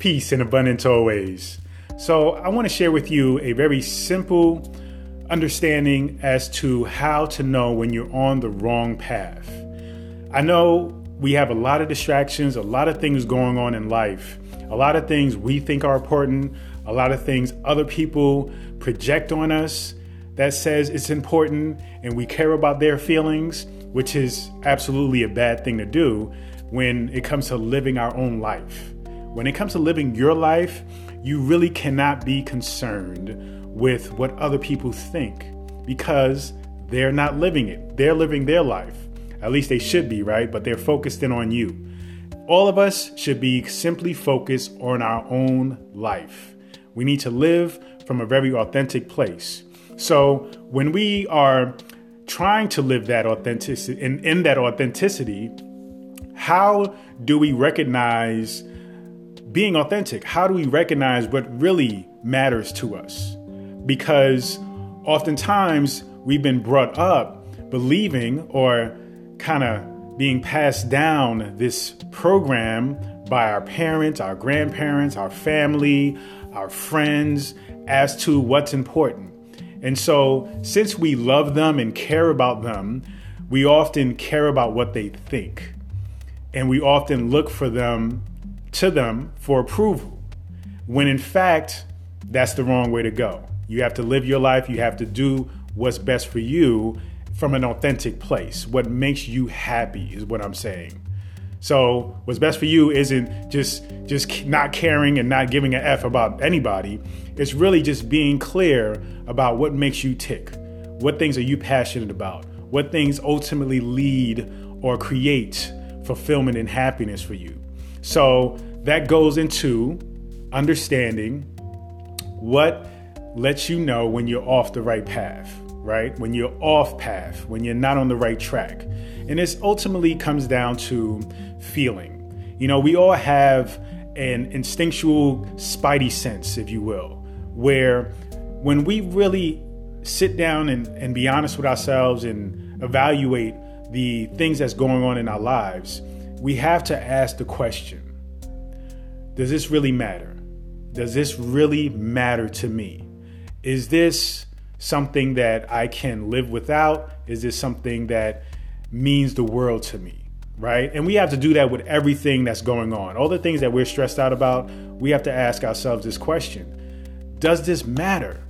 peace and abundance always. So, I want to share with you a very simple understanding as to how to know when you're on the wrong path. I know we have a lot of distractions, a lot of things going on in life, a lot of things we think are important, a lot of things other people project on us that says it's important and we care about their feelings, which is absolutely a bad thing to do when it comes to living our own life. When it comes to living your life, you really cannot be concerned with what other people think because they're not living it. They're living their life. At least they should be, right? But they're focused in on you. All of us should be simply focused on our own life. We need to live from a very authentic place. So when we are trying to live that authenticity in, in that authenticity, how do we recognize being authentic, how do we recognize what really matters to us? Because oftentimes we've been brought up believing or kind of being passed down this program by our parents, our grandparents, our family, our friends as to what's important. And so, since we love them and care about them, we often care about what they think. And we often look for them to them for approval, when in fact, that's the wrong way to go. You have to live your life, you have to do what's best for you from an authentic place. What makes you happy is what I'm saying. So what's best for you isn't just just not caring and not giving an F about anybody. It's really just being clear about what makes you tick. What things are you passionate about? What things ultimately lead or create fulfillment and happiness for you? So that goes into understanding what lets you know when you're off the right path, right? When you're off path, when you're not on the right track. And this ultimately comes down to feeling. You know, we all have an instinctual spidey sense, if you will, where when we really sit down and, and be honest with ourselves and evaluate the things that's going on in our lives, we have to ask the question Does this really matter? Does this really matter to me? Is this something that I can live without? Is this something that means the world to me? Right? And we have to do that with everything that's going on. All the things that we're stressed out about, we have to ask ourselves this question Does this matter?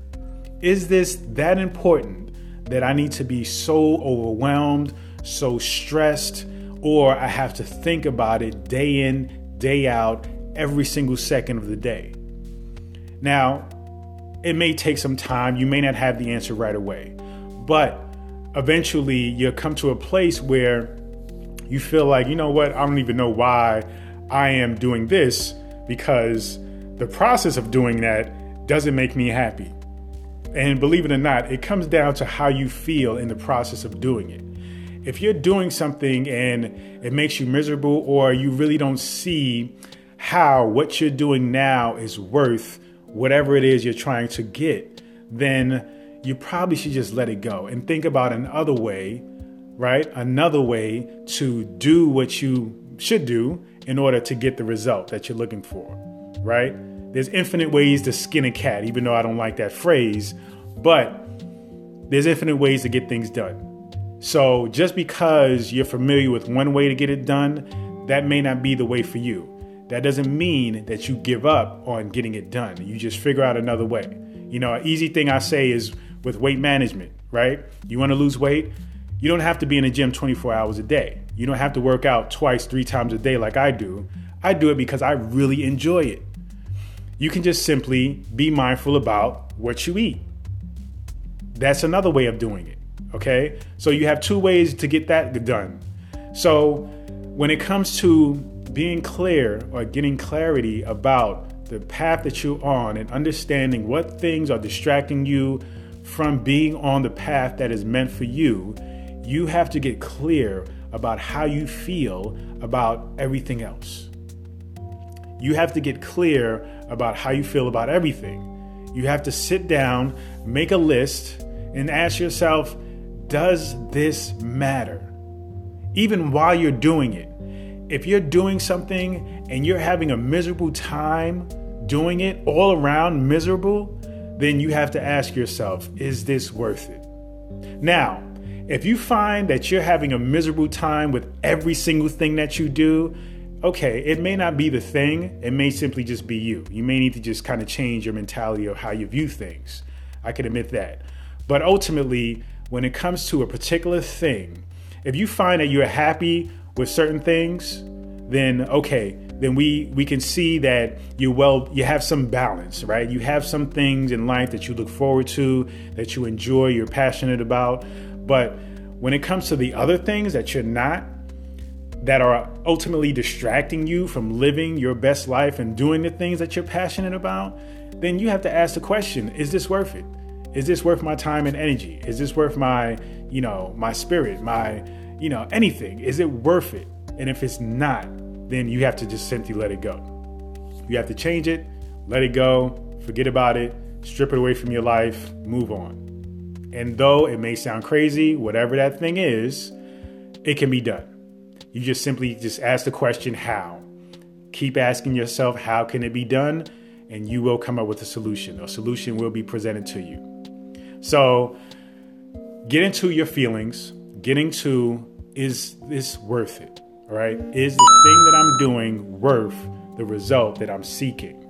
Is this that important that I need to be so overwhelmed, so stressed, or I have to think about it day in, day out, every single second of the day? Now, it may take some time. You may not have the answer right away. But eventually, you'll come to a place where you feel like, you know what, I don't even know why I am doing this because the process of doing that doesn't make me happy. And believe it or not, it comes down to how you feel in the process of doing it. If you're doing something and it makes you miserable, or you really don't see how what you're doing now is worth whatever it is you're trying to get, then you probably should just let it go and think about another way, right? Another way to do what you should do in order to get the result that you're looking for, right? There's infinite ways to skin a cat, even though I don't like that phrase, but there's infinite ways to get things done. So just because you're familiar with one way to get it done, that may not be the way for you that doesn't mean that you give up on getting it done. You just figure out another way. You know, an easy thing I say is with weight management, right? You want to lose weight? You don't have to be in a gym 24 hours a day. You don't have to work out twice, three times a day like I do. I do it because I really enjoy it. You can just simply be mindful about what you eat. That's another way of doing it. Okay? So you have two ways to get that done. So when it comes to being clear or getting clarity about the path that you're on and understanding what things are distracting you from being on the path that is meant for you, you have to get clear about how you feel about everything else. You have to get clear about how you feel about everything. You have to sit down, make a list, and ask yourself, does this matter? Even while you're doing it, if you're doing something and you're having a miserable time doing it, all around miserable, then you have to ask yourself, is this worth it? Now, if you find that you're having a miserable time with every single thing that you do, okay, it may not be the thing, it may simply just be you. You may need to just kind of change your mentality of how you view things. I can admit that. But ultimately, when it comes to a particular thing, if you find that you're happy with certain things, then okay, then we we can see that you well you have some balance, right? You have some things in life that you look forward to, that you enjoy, you're passionate about. But when it comes to the other things that you're not, that are ultimately distracting you from living your best life and doing the things that you're passionate about, then you have to ask the question, is this worth it? Is this worth my time and energy? Is this worth my, you know, my spirit, my, you know, anything? Is it worth it? And if it's not, then you have to just simply let it go. You have to change it, let it go, forget about it, strip it away from your life, move on. And though it may sound crazy, whatever that thing is, it can be done. You just simply just ask the question how. Keep asking yourself how can it be done and you will come up with a solution. A solution will be presented to you. So, get into your feelings, Getting to is this worth it? All right? Is the thing that I'm doing worth the result that I'm seeking?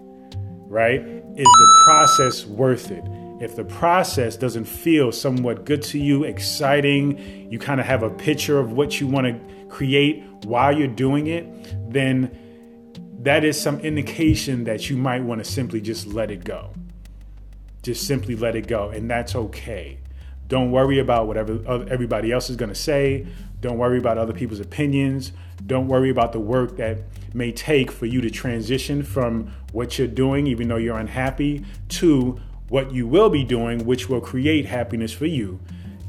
Right? Is the process worth it? If the process doesn't feel somewhat good to you, exciting, you kind of have a picture of what you want to create while you're doing it, then that is some indication that you might want to simply just let it go. Just simply let it go, and that's okay. Don't worry about whatever everybody else is going to say. Don't worry about other people's opinions. Don't worry about the work that may take for you to transition from what you're doing, even though you're unhappy, to what you will be doing, which will create happiness for you.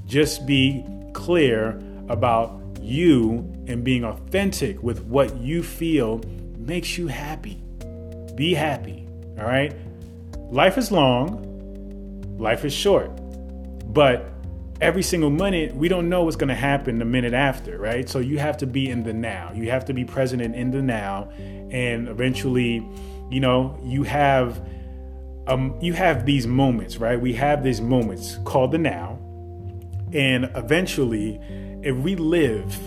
Just be clear about you and being authentic with what you feel makes you happy. Be happy, all right? Life is long, life is short, but every single minute, we don't know what's going to happen the minute after, right? So you have to be in the now. You have to be present in the now, and eventually, you know, you have um, you have these moments, right? We have these moments called the now. And eventually, if we live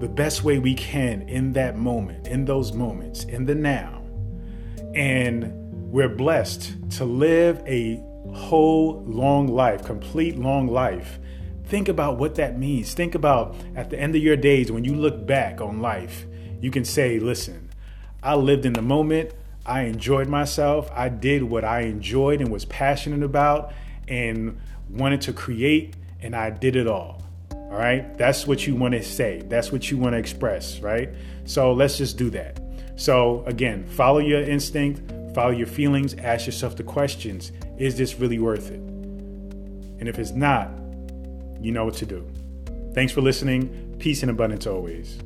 the best way we can in that moment, in those moments, in the now, and we're blessed to live a whole long life, complete long life. Think about what that means. Think about at the end of your days when you look back on life, you can say, listen, I lived in the moment. I enjoyed myself. I did what I enjoyed and was passionate about and wanted to create, and I did it all. All right. That's what you want to say. That's what you want to express. Right. So let's just do that. So, again, follow your instinct, follow your feelings, ask yourself the questions Is this really worth it? And if it's not, you know what to do. Thanks for listening. Peace and abundance always.